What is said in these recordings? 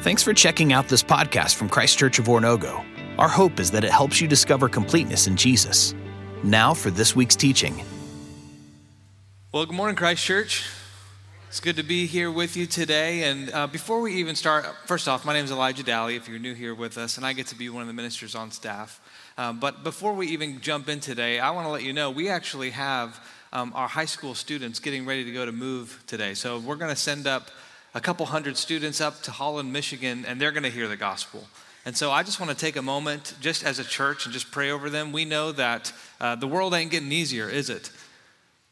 Thanks for checking out this podcast from Christ Church of Oronogo. Our hope is that it helps you discover completeness in Jesus. Now for this week's teaching. Well, good morning, Christ Church. It's good to be here with you today. And uh, before we even start, first off, my name is Elijah Daly, if you're new here with us, and I get to be one of the ministers on staff. Um, but before we even jump in today, I want to let you know we actually have um, our high school students getting ready to go to move today. So we're going to send up a couple hundred students up to Holland, Michigan, and they're going to hear the gospel. And so I just want to take a moment, just as a church, and just pray over them. We know that uh, the world ain't getting easier, is it?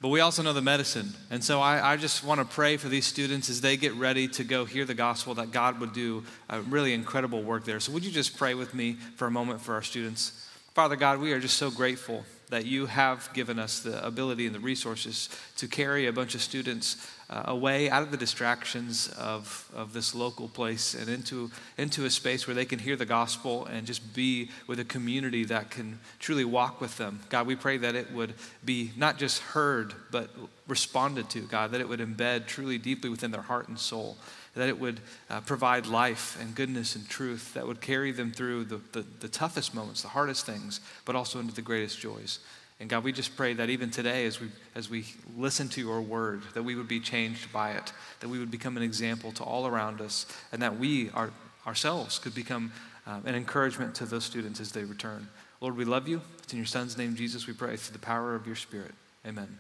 But we also know the medicine. And so I, I, just want to pray for these students as they get ready to go hear the gospel that God would do a really incredible work there. So would you just pray with me for a moment for our students? Father God, we are just so grateful that you have given us the ability and the resources to carry a bunch of students uh, away out of the distractions of, of this local place and into, into a space where they can hear the gospel and just be with a community that can truly walk with them. God, we pray that it would be not just heard, but responded to, God, that it would embed truly deeply within their heart and soul that it would uh, provide life and goodness and truth that would carry them through the, the, the, toughest moments, the hardest things, but also into the greatest joys. And God, we just pray that even today, as we, as we listen to your word, that we would be changed by it, that we would become an example to all around us, and that we are, ourselves could become um, an encouragement to those students as they return. Lord, we love you. It's in your Son's name, Jesus, we pray, through the power of your Spirit. Amen.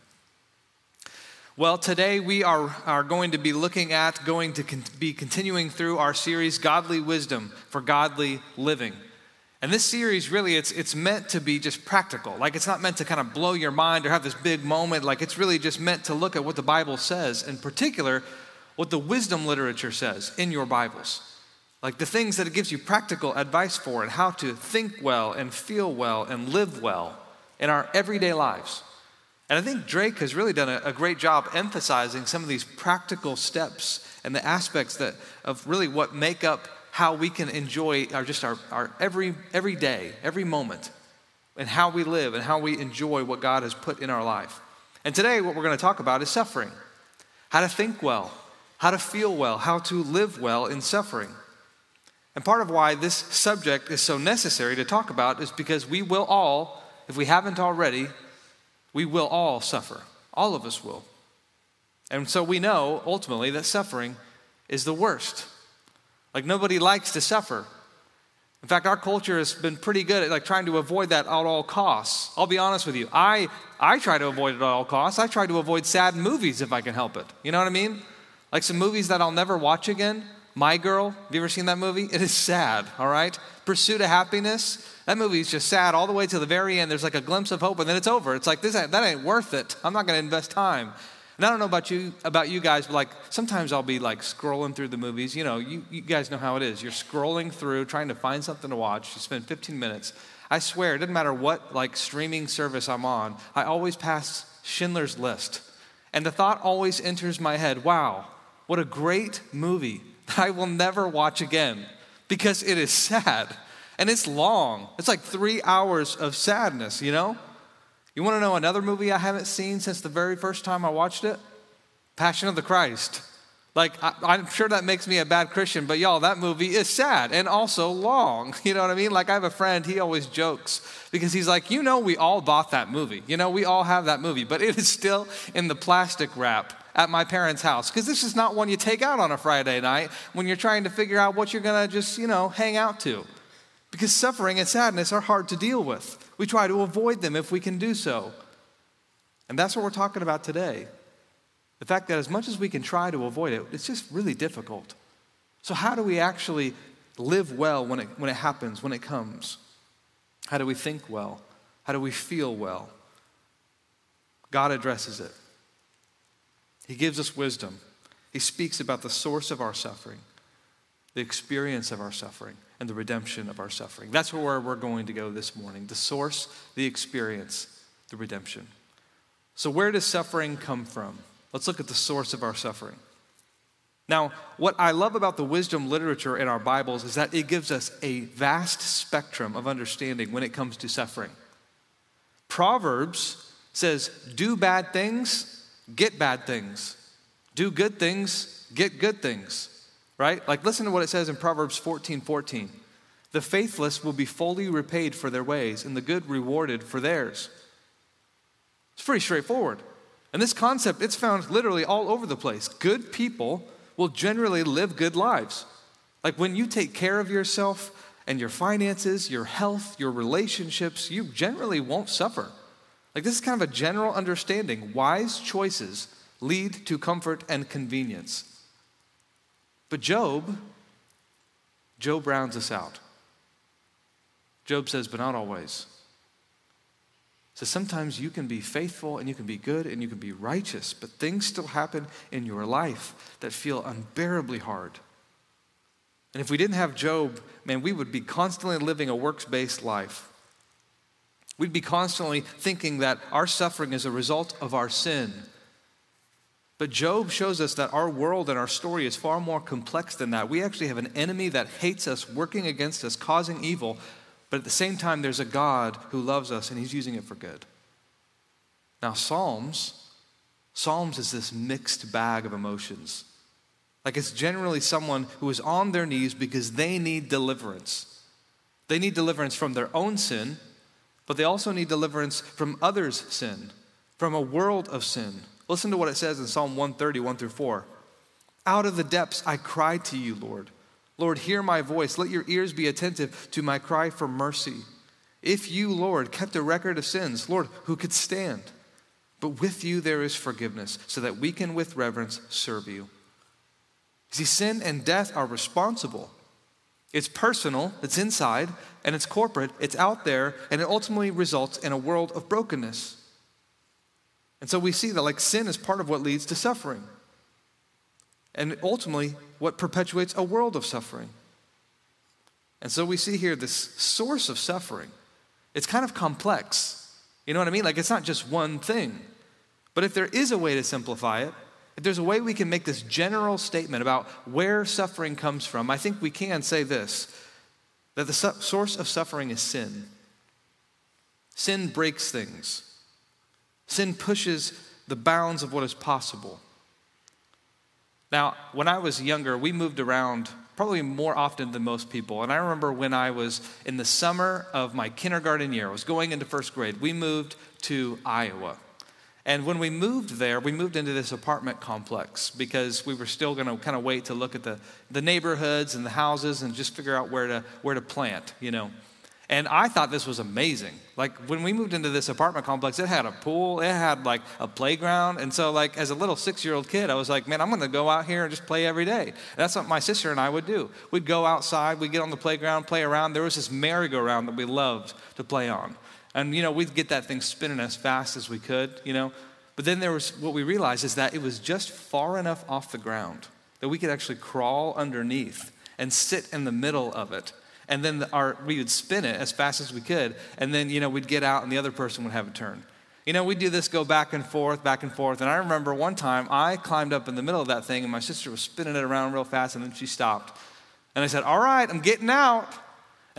Well, today we are, are going to be looking at, going to con- be continuing through our series, Godly Wisdom for Godly Living. And this series really it's it's meant to be just practical. Like it's not meant to kind of blow your mind or have this big moment. Like it's really just meant to look at what the Bible says, in particular, what the wisdom literature says in your Bibles. Like the things that it gives you practical advice for and how to think well and feel well and live well in our everyday lives. And I think Drake has really done a, a, great job emphasizing some of these practical steps and the aspects that of really what make up how we can enjoy our just our, our every every day, every moment, and how we live and how we enjoy what God has put in our life. And today what we're going to talk about is suffering. How to think well, how to feel well, how to live well in suffering. And part of why this subject is so necessary to talk about is because we will all, if we haven't already, we will all suffer. All of us will. And so we know ultimately that suffering is the worst. Like nobody likes to suffer. In fact, our culture has been pretty good at like trying to avoid that at all costs. I'll be honest with you. I I try to avoid it at all costs. I try to avoid sad movies if I can help it. You know what I mean? Like some movies that I'll never watch again. My Girl, have you ever seen that movie? It is sad, all right? Pursuit of Happiness, that movie is just sad all the way to the very end. There's like a glimpse of hope, and then it's over. It's like, this that ain't worth it. I'm not going to invest time. And I don't know about you, about you guys, but like sometimes I'll be like scrolling through the movies. You know, you, you guys know how it is. You're scrolling through, trying to find something to watch. You spend 15 minutes. I swear, it doesn't matter what like streaming service I'm on. I always pass Schindler's List, and the thought always enters my head: Wow, what a great movie! That I will never watch again because it is sad and it's long. It's like three hours of sadness, you know? You want to know another movie I haven't seen since the very first time I watched it? Passion of the Christ. Like, I, am sure that makes me a bad Christian, but y'all, that movie is sad and also long. You know what I mean? Like, I have a friend, he always jokes because he's like, you know, we all bought that movie. You know, we all have that movie, but it is still in the plastic wrap at my parents' house because this is not one you take out on a Friday night when you're trying to figure out what you're going to just, you know, hang out to. Because suffering and sadness are hard to deal with. We try to avoid them if we can do so. And that's what we're talking about today. The fact that as much as we can try to avoid it, it's just really difficult. So, how do we actually live well when it, when it happens, when it comes? How do we think well? How do we feel well? God addresses it. He gives us wisdom. He speaks about the source of our suffering, the experience of our suffering, and the redemption of our suffering. That's where we're going to go this morning the source, the experience, the redemption. So, where does suffering come from? Let's look at the source of our suffering. Now, what I love about the wisdom literature in our Bibles is that it gives us a vast spectrum of understanding when it comes to suffering. Proverbs says, Do bad things, get bad things. Do good things, get good things. right? Like, listen to what it says in Proverbs 14 14. The faithless will be fully repaid for their ways, and the good rewarded for theirs. It's pretty straightforward. And this concept, it's found literally all over the place. Good people will generally live good lives. Like when you take care of yourself and your finances, your health, your relationships, you generally won't suffer. Like this is kind of a general understanding. Wise choices lead to comfort and convenience. But Job, Job rounds us out. Job says, but not always. So sometimes you can be faithful and you can be good and you can be righteous, but things still happen in your life that feel unbearably hard. And if we didn't have Job, man, we would be constantly living a works based life. We'd be constantly thinking that our suffering is a result of our sin. But Job shows us that our world and our story is far more complex than that. We actually have an enemy that hates us, working against us, causing evil, but at the same time, there's a God who loves us and he's using it for good. Now, Psalms, Psalms is this mixed bag of emotions. Like it's generally someone who is on their knees because they need deliverance. They need deliverance from their own sin, but they also need deliverance from others' sin, from a world of sin. Listen to what it says in Psalm 130, 1 through 4. Out of the depths I cried to you, Lord. Lord, hear my voice. Let your ears be attentive to my cry for mercy. If you, Lord, kept a record of sins, Lord, who could stand? But with you there is forgiveness, so that we can with reverence serve you. See, sin and death are responsible. It's personal, it's inside, and it's corporate, it's out there, and it ultimately results in a world of brokenness. And so we see that, like, sin is part of what leads to suffering and ultimately what perpetuates a world of suffering. And so we see here this source of suffering. It's kind of complex. You know what I mean? Like it's not just one thing. But if there is a way to simplify it, if there's a way we can make this general statement about where suffering comes from, I think we can say this that the su- source of suffering is sin. Sin breaks things, sin pushes the bounds of what is possible. Now, when I was younger, we moved around probably more often than most people. And I remember when I was in the summer of my kindergarten year, I was going into first grade, we moved to Iowa. And when we moved there, we moved into this apartment complex because we were still going to kind of wait to look at the, the neighborhoods and the houses and just figure out where to, where to plant, you know. And I thought this was amazing. Like when we moved into this apartment complex, it had a pool, it had like a playground. And so, like, as a little six year old kid, I was like, man, I'm gonna go out here and just play every day. That's what my sister and I would do. We'd go outside, we'd get on the playground, play around. There was this merry-go-round that we loved to play on. And, you know, we'd get that thing spinning as fast as we could, you know. But then there was what we realized is that it was just far enough off the ground that we could actually crawl underneath and sit in the middle of it and then the, our, we would spin it as fast as we could, and then, you know, we'd get out and the other person would have a turn. You know, We'd do this go back and forth, back and forth. And I remember one time I climbed up in the middle of that thing and my sister was spinning it around real fast and then she stopped. And I said, All right, I'm getting out.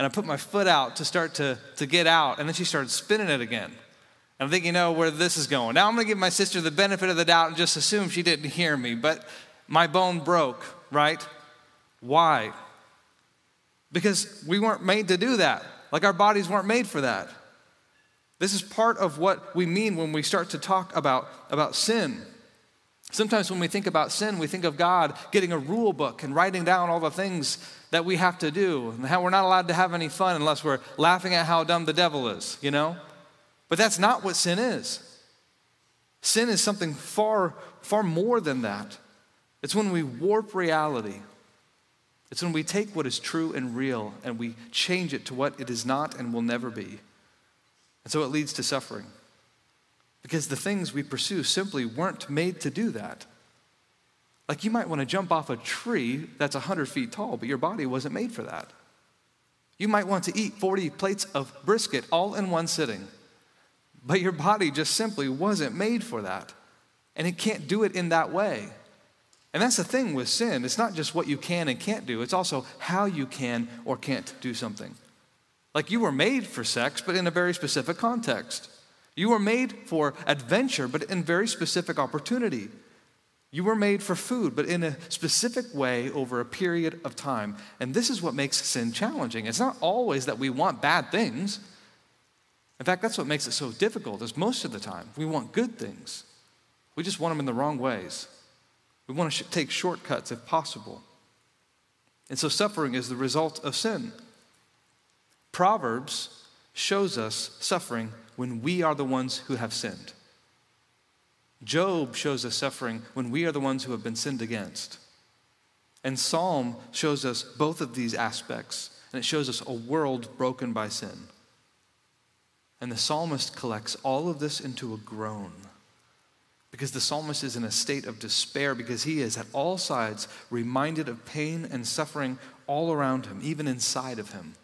And I put my foot out to start to, to get out. And then she started spinning it again. And I'm thinking, you know, where this is going. Now I'm going to give my sister the benefit of the doubt and just assume she didn't hear me. But my bone broke, right? Why? because we weren't made to do that. Like our bodies weren't made for that. This is part of what we mean when we start to talk about, about sin. Sometimes when we think about sin, we think of God getting a rule book and writing down all the things that we have to do and how we're not allowed to have any fun unless we're laughing at how dumb the devil is, you know? But that's not what sin is. Sin is something far, far more than that. It's when we warp reality it's when we take what is true and real and we change it to what it is not and will never be. And so it leads to suffering. Because the things we pursue simply weren't made to do that. Like you might want to jump off a tree that's 100 feet tall, but your body wasn't made for that. You might want to eat 40 plates of brisket all in one sitting, but your body just simply wasn't made for that. And it can't do it in that way. And that's the thing with sin. It's not just what you can and can't do, it's also how you can or can't do something. Like you were made for sex, but in a very specific context. You were made for adventure, but in very specific opportunity. You were made for food, but in a specific way over a period of time. And this is what makes sin challenging. It's not always that we want bad things. In fact, that's what makes it so difficult, is most of the time we want good things. We just want them in the wrong ways. We want to take shortcuts if possible. And so suffering is the result of sin. Proverbs shows us suffering when we are the ones who have sinned. Job shows us suffering when we are the ones who have been sinned against. And Psalm shows us both of these aspects, and it shows us a world broken by sin. And the psalmist collects all of this into a groan because the psalmist is in a state of despair because he is at all sides reminded of pain and suffering all around him, even inside of him.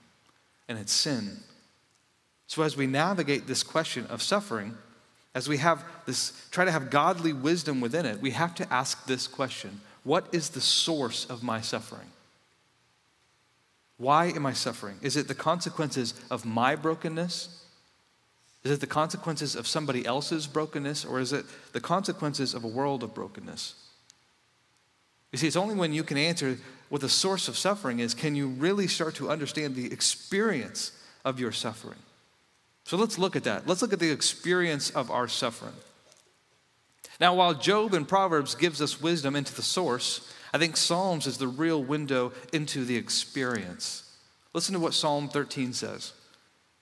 And it's sin. So as we navigate this question of suffering, as we have this, try to have godly wisdom within it, we have to ask this question What is the source of my suffering? Why am I suffering? Is it the consequences of my brokenness? Is it the consequences of somebody else's brokenness, or is it the consequences of a world of brokenness? You see, it's only when you can answer what the source of suffering is can you really start to understand the experience of your suffering. So let's look at that. Let's look at the experience of our suffering. Now, while Job and Proverbs gives us wisdom into the source, I think Psalms is the real window into the experience. Listen to what Psalm 13 says.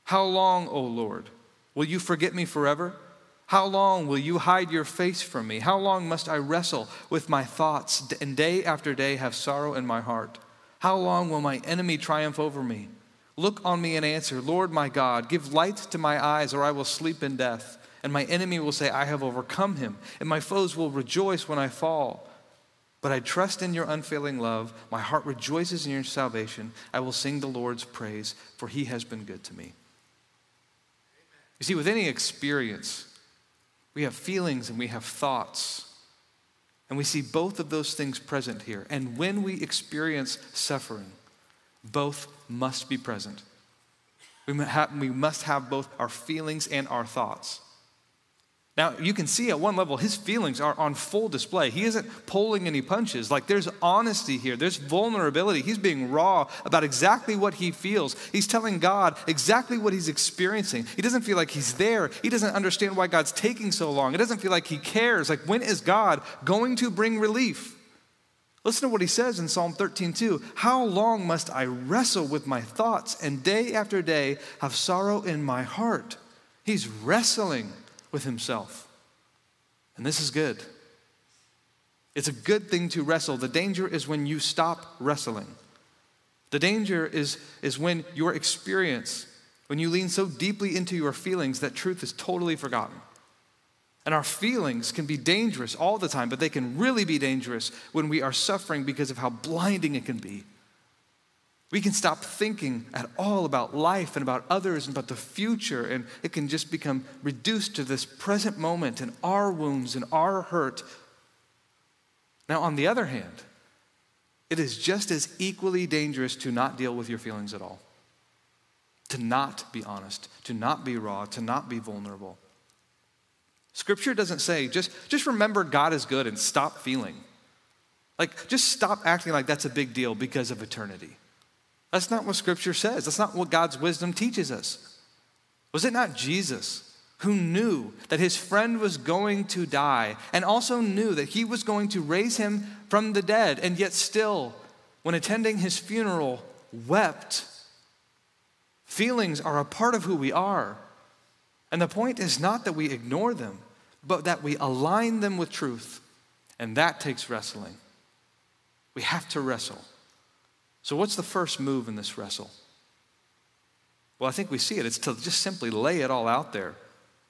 How long, O Lord, will you forget me forever? How long will you hide your face from me? How long must I wrestle with my thoughts and day after day have sorrow in my heart? How long will my enemy triumph over me? Look on me and answer, Lord my God, give light to my eyes, or I will sleep in death. And my enemy will say, I have overcome him, and my foes will rejoice when I fall. But I trust in your unfailing love. My heart rejoices in your salvation. I will sing the Lord's praise, for he has been good to me. You see, with any experience, we have feelings and we have thoughts. And we see both of those things present here. And when we experience suffering, both must be present. We must have both our feelings and our thoughts. Now, you can see at one level, his feelings are on full display. He isn't pulling any punches. Like, there's honesty here, there's vulnerability. He's being raw about exactly what he feels. He's telling God exactly what he's experiencing. He doesn't feel like he's there. He doesn't understand why God's taking so long. It doesn't feel like he cares. Like, when is God going to bring relief? Listen to what he says in Psalm 13, 2. How long must I wrestle with my thoughts and day after day have sorrow in my heart? He's wrestling with himself. And this is good. It's a good thing to wrestle. The danger is when you stop wrestling. The danger is, is when your experience, when you lean so deeply into your feelings that truth is totally forgotten. And our feelings can be dangerous all the time, but they can really be dangerous when we are suffering because of how blinding it can be. We can stop thinking at all about life and about others and about the future, and it can just become reduced to this present moment and our wounds and our hurt. Now, on the other hand, it is just as equally dangerous to not deal with your feelings at all, to not be honest, to not be raw, to not be vulnerable. Scripture doesn't say just, just remember God is good and stop feeling. Like, just stop acting like that's a big deal because of eternity. That's not what Scripture says. That's not what God's wisdom teaches us. Was it not Jesus who knew that his friend was going to die and also knew that he was going to raise him from the dead, and yet still, when attending his funeral, wept? Feelings are a part of who we are. And the point is not that we ignore them, but that we align them with truth. And that takes wrestling. We have to wrestle. So, what's the first move in this wrestle? Well, I think we see it. It's to just simply lay it all out there.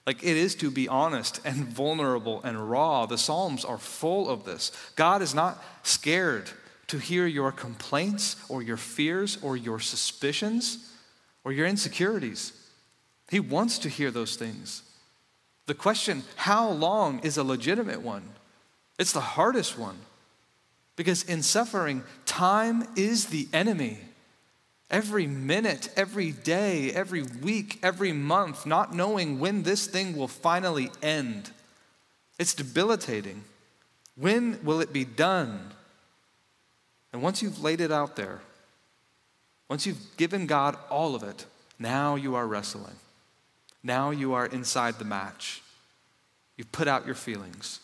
Like it is to be honest and vulnerable and raw. The Psalms are full of this. God is not scared to hear your complaints or your fears or your suspicions or your insecurities. He wants to hear those things. The question, how long, is a legitimate one. It's the hardest one. Because in suffering, time is the enemy. Every minute, every day, every week, every month, not knowing when this thing will finally end. It's debilitating. When will it be done? And once you've laid it out there, once you've given God all of it, now you are wrestling. Now you are inside the match. You've put out your feelings.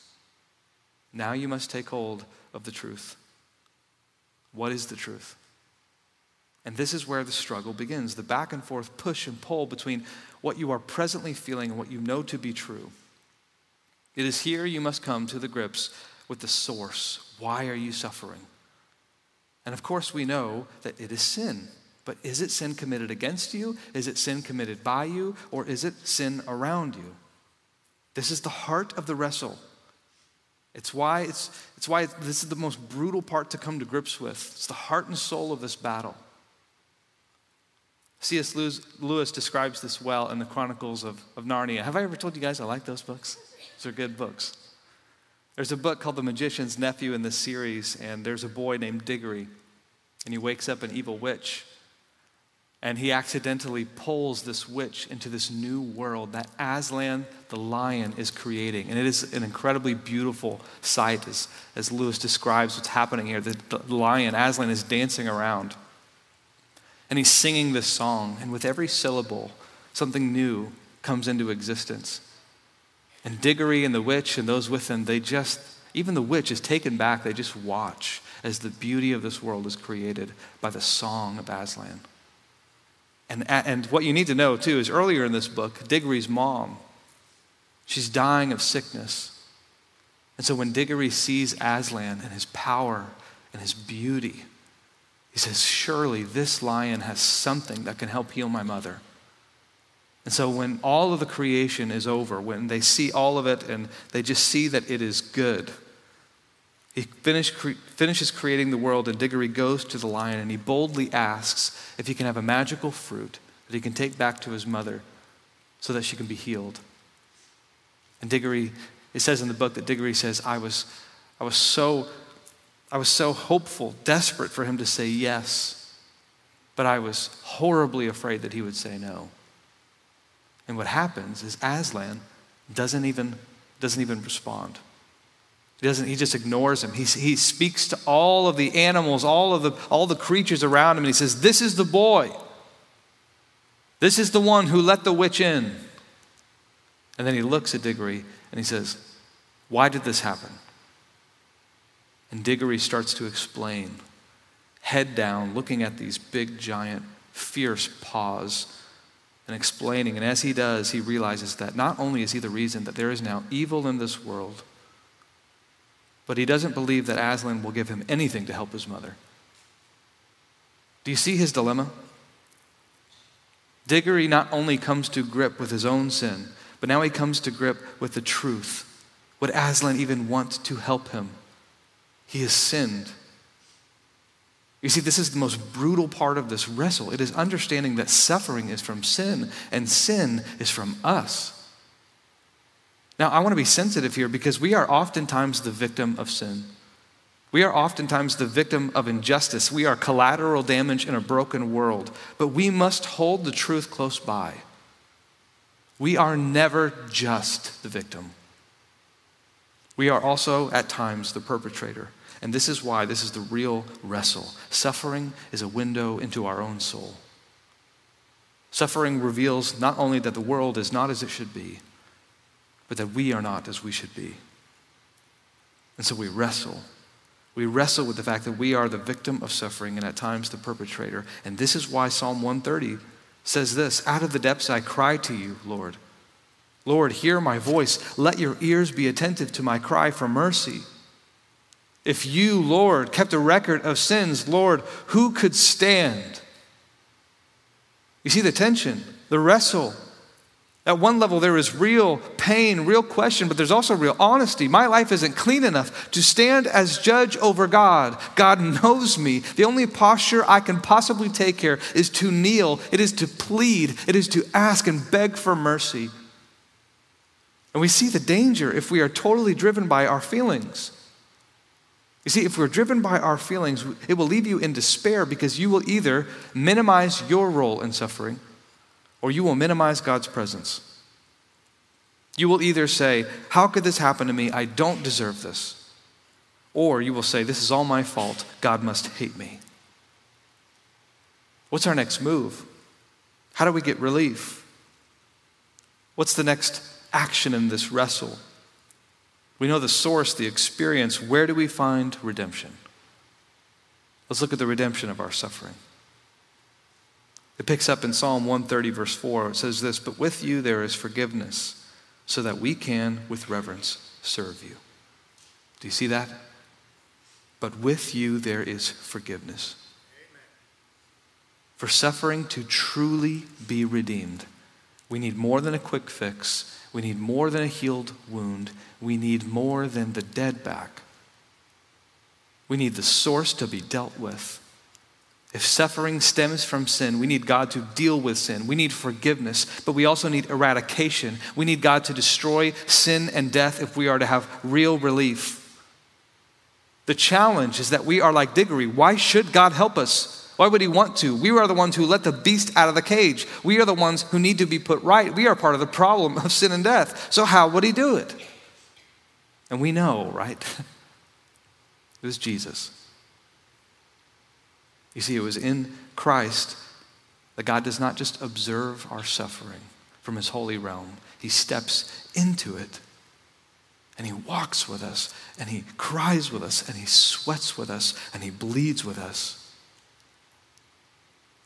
Now you must take hold of the truth. What is the truth? And this is where the struggle begins the back and forth push and pull between what you are presently feeling and what you know to be true. It is here you must come to the grips with the source. Why are you suffering? And of course, we know that it is sin. But is it sin committed against you? Is it sin committed by you? Or is it sin around you? This is the heart of the wrestle. It's why, it's, it's why this is the most brutal part to come to grips with. It's the heart and soul of this battle. C.S. Lewis describes this well in the Chronicles of, of Narnia. Have I ever told you guys I like those books? Those are good books. There's a book called The Magician's Nephew in this series, and there's a boy named Diggory, and he wakes up an evil witch. And he accidentally pulls this witch into this new world that Aslan the lion is creating. And it is an incredibly beautiful sight as, as Lewis describes what's happening here. The, the lion, Aslan, is dancing around. And he's singing this song. And with every syllable, something new comes into existence. And Diggory and the witch and those with him, they just, even the witch is taken back. They just watch as the beauty of this world is created by the song of Aslan. And, and what you need to know, too, is earlier in this book, Diggory's mom, she's dying of sickness. And so when Diggory sees Aslan and his power and his beauty, he says, Surely this lion has something that can help heal my mother. And so when all of the creation is over, when they see all of it and they just see that it is good, he cre- finishes creating the world, and Diggory goes to the lion and he boldly asks if he can have a magical fruit that he can take back to his mother so that she can be healed. And Diggory, it says in the book that Diggory says, I was, I was so I was so hopeful, desperate for him to say yes, but I was horribly afraid that he would say no. And what happens is Aslan doesn't even, doesn't even respond. He doesn't, he just ignores him. He, he speaks to all of the animals, all of the, all the creatures around him, and he says, This is the boy. This is the one who let the witch in. And then he looks at Diggory and he says, Why did this happen? And Diggory starts to explain, head down, looking at these big, giant, fierce paws and explaining. And as he does, he realizes that not only is he the reason that there is now evil in this world, but he doesn't believe that Aslan will give him anything to help his mother. Do you see his dilemma? Diggory not only comes to grip with his own sin, but now he comes to grip with the truth. Would Aslan even want to help him? He has sinned. You see, this is the most brutal part of this wrestle. It is understanding that suffering is from sin and sin is from us. Now, I want to be sensitive here because we are oftentimes the victim of sin. We are oftentimes the victim of injustice. We are collateral damage in a broken world. But we must hold the truth close by. We are never just the victim. We are also, at times, the perpetrator. And this is why this is the real wrestle. Suffering is a window into our own soul. Suffering reveals not only that the world is not as it should be, but that we are not as we should be. And so we wrestle. We wrestle with the fact that we are the victim of suffering and at times the perpetrator. And this is why Psalm 130 says this Out of the depths I cry to you, Lord. Lord, hear my voice. Let your ears be attentive to my cry for mercy. If you, Lord, kept a record of sins, Lord, who could stand? You see the tension, the wrestle. At one level, there is real pain, real question, but there's also real honesty. My life isn't clean enough to stand as judge over God. God knows me. The only posture I can possibly take here is to kneel, it is to plead, it is to ask and beg for mercy. And we see the danger if we are totally driven by our feelings. You see, if we're driven by our feelings, it will leave you in despair because you will either minimize your role in suffering or you will minimize God's presence. You will either say, How could this happen to me? I don't deserve this. or you will say, This is all my fault. God must hate me. What's our next move? How do we get relief? What's the next action in this wrestle? We know the source, the experience. Where do we find redemption? Let's look at the redemption of our suffering. It picks up in Psalm 130, verse 4. It says this But with you there is forgiveness, so that we can, with reverence, serve you. Do you see that? But with you there is forgiveness. For suffering to truly be redeemed, we need more than a quick fix. We need more than a healed wound. We need more than the dead back. We need the source to be dealt with. If suffering stems from sin, we need God to deal with sin. We need forgiveness, but we also need eradication. We need God to destroy sin and death if we are to have real relief. The challenge is that we are like Diggory. Why should God help us? Why would he want to? We are the ones who let the beast out of the cage. We are the ones who need to be put right. We are part of the problem of sin and death. So, how would he do it? And we know, right? it was Jesus. You see, it was in Christ that God does not just observe our suffering from his holy realm, he steps into it and he walks with us and he cries with us and he sweats with us and he bleeds with us.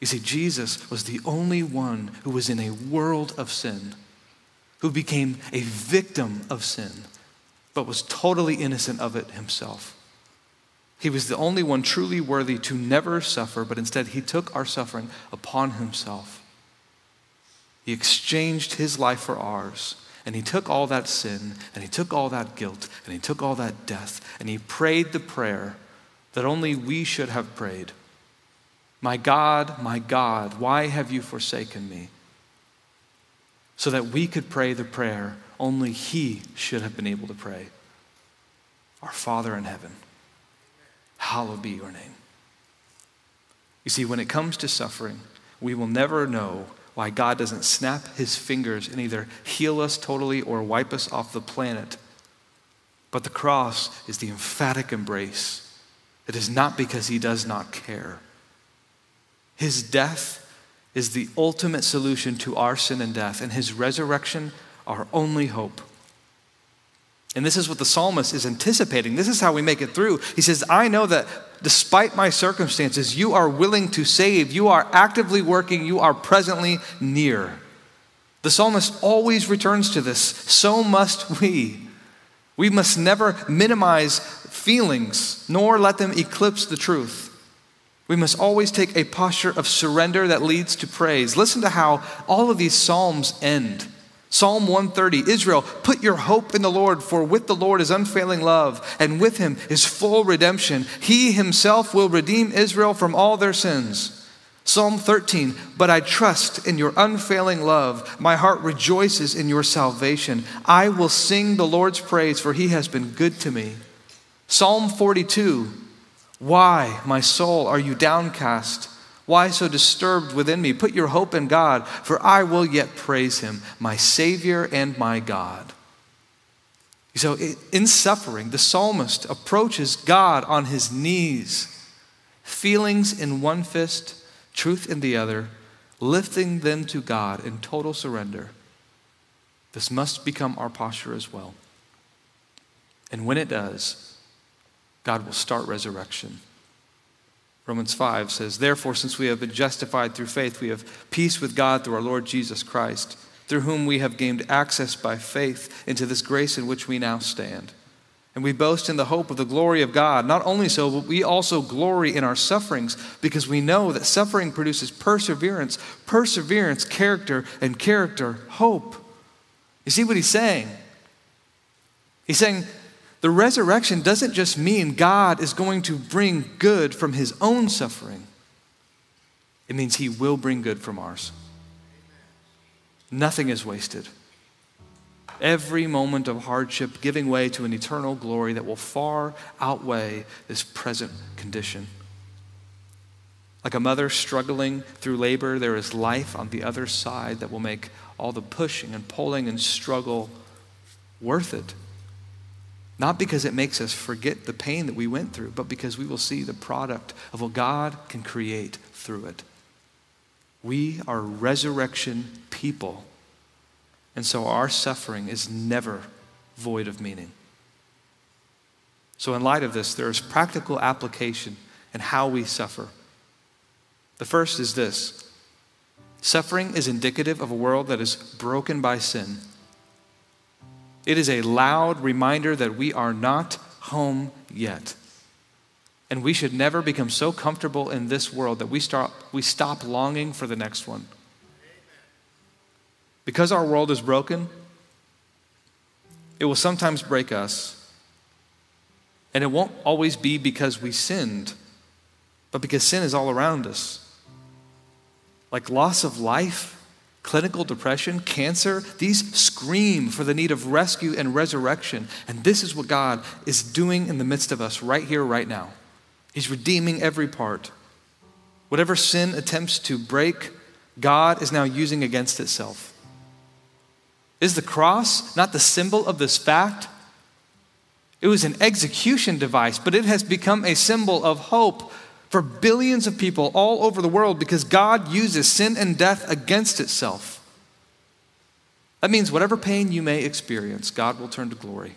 You see, Jesus was the only one who was in a world of sin, who became a victim of sin, but was totally innocent of it himself. He was the only one truly worthy to never suffer, but instead he took our suffering upon himself. He exchanged his life for ours. And he took all that sin, and he took all that guilt, and he took all that death, and he prayed the prayer that only we should have prayed my God, my God, why have you forsaken me? So that we could pray the prayer only He should have been able to pray Our Father in heaven, hallowed be your name. You see, when it comes to suffering, we will never know why God doesn't snap his fingers and either heal us totally or wipe us off the planet. But the cross is the emphatic embrace. It is not because he does not care. His death is the ultimate solution to our sin and death, and his resurrection, our only hope. And this is what the psalmist is anticipating. This is how we make it through. He says, I know that despite my circumstances, you are willing to save. You are actively working. You are presently near. The psalmist always returns to this. So must we. We must never minimize feelings, nor let them eclipse the truth. We must always take a posture of surrender that leads to praise. Listen to how all of these Psalms end. Psalm 130 Israel, put your hope in the Lord, for with the Lord is unfailing love, and with him is full redemption. He himself will redeem Israel from all their sins. Psalm 13, but I trust in your unfailing love. My heart rejoices in your salvation. I will sing the Lord's praise, for he has been good to me. Psalm 42, why, my soul, are you downcast? Why so disturbed within me? Put your hope in God, for I will yet praise him, my Savior and my God. So, in suffering, the psalmist approaches God on his knees, feelings in one fist, truth in the other, lifting them to God in total surrender. This must become our posture as well. And when it does, God will start resurrection. Romans 5 says, Therefore, since we have been justified through faith, we have peace with God through our Lord Jesus Christ, through whom we have gained access by faith into this grace in which we now stand. And we boast in the hope of the glory of God. Not only so, but we also glory in our sufferings because we know that suffering produces perseverance, perseverance, character, and character, hope. You see what he's saying? He's saying, the resurrection doesn't just mean God is going to bring good from his own suffering, it means he will bring good from ours. Nothing is wasted. Every moment of hardship giving way to an eternal glory that will far outweigh this present condition. Like a mother struggling through labor, there is life on the other side that will make all the pushing and pulling and struggle worth it. Not because it makes us forget the pain that we went through, but because we will see the product of what God can create through it. We are resurrection people. And so our suffering is never void of meaning. So, in light of this, there is practical application in how we suffer. The first is this suffering is indicative of a world that is broken by sin. It is a loud reminder that we are not home yet. And we should never become so comfortable in this world that we, start, we stop longing for the next one. Because our world is broken, it will sometimes break us. And it won't always be because we sinned, but because sin is all around us. Like loss of life, clinical depression, cancer, these scream for the need of rescue and resurrection. And this is what God is doing in the midst of us right here, right now. He's redeeming every part. Whatever sin attempts to break, God is now using against itself. Is the cross not the symbol of this fact? It was an execution device, but it has become a symbol of hope for billions of people all over the world because God uses sin and death against itself. That means whatever pain you may experience, God will turn to glory.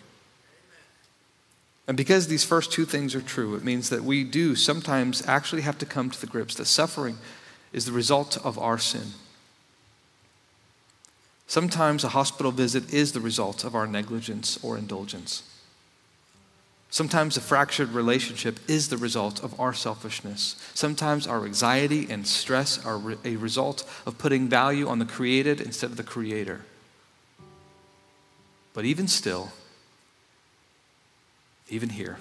And because these first two things are true, it means that we do sometimes actually have to come to the grips that suffering is the result of our sin. Sometimes a hospital visit is the result of our negligence or indulgence. Sometimes a fractured relationship is the result of our selfishness. Sometimes our anxiety and stress are a result of putting value on the created instead of the creator. But even still, even here,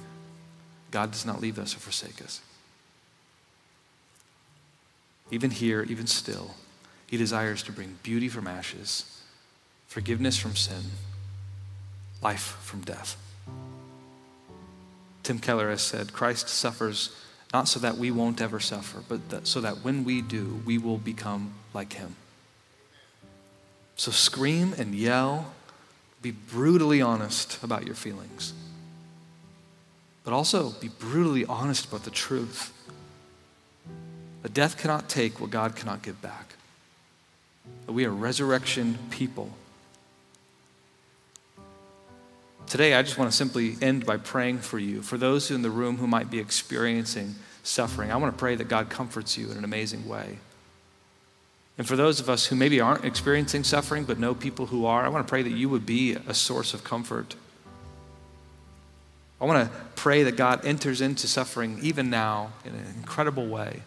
God does not leave us or forsake us. Even here, even still, He desires to bring beauty from ashes, forgiveness from sin, life from death. Tim Keller has said Christ suffers not so that we won't ever suffer, but that, so that when we do, we will become like him. So scream and yell, be brutally honest about your feelings, but also be brutally honest about the truth. That death cannot take what God cannot give back. That we are resurrection people Today, I just want to simply end by praying for you. For those in the room who might be experiencing suffering, I want to pray that God comforts you in an amazing way. And for those of us who maybe aren't experiencing suffering but know people who are, I want to pray that you would be a source of comfort. I want to pray that God enters into suffering even now in an incredible way.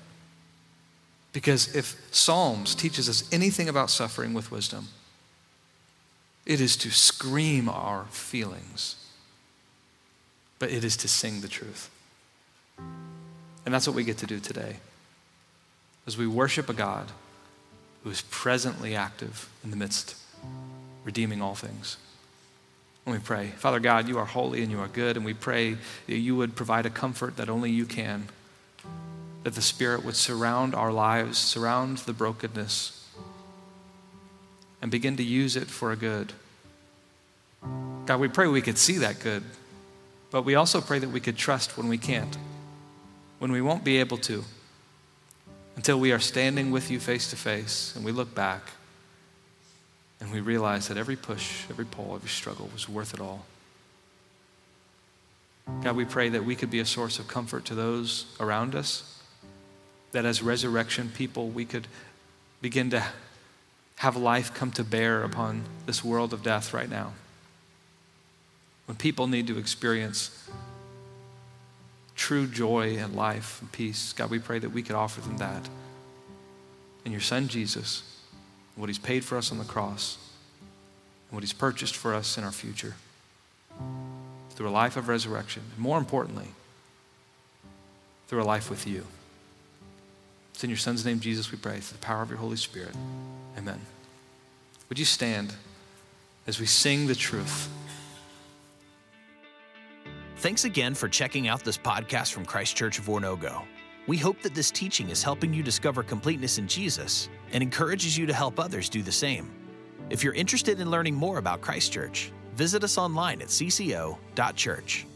Because if Psalms teaches us anything about suffering with wisdom, it is to scream our feelings, but it is to sing the truth. And that's what we get to do today. As we worship a God who is presently active in the midst, redeeming all things. And we pray, Father God, you are holy and you are good, and we pray that you would provide a comfort that only you can, that the Spirit would surround our lives, surround the brokenness, and begin to use it for a good. God, we pray we could see that good, but we also pray that we could trust when we can't, when we won't be able to, until we are standing with you face to face and we look back and we realize that every push, every pull, every struggle was worth it all. God, we pray that we could be a source of comfort to those around us, that as resurrection people, we could begin to have life come to bear upon this world of death right now. When people need to experience true joy and life and peace, God, we pray that we could offer them that. In your Son, Jesus, what He's paid for us on the cross, and what He's purchased for us in our future through a life of resurrection. And more importantly, through a life with you. It's in your Son's name, Jesus, we pray, through the power of your Holy Spirit. Amen. Would you stand as we sing the truth? Thanks again for checking out this podcast from Christ Church of Oronogo. We hope that this teaching is helping you discover completeness in Jesus and encourages you to help others do the same. If you're interested in learning more about Christ Church, visit us online at cco.church.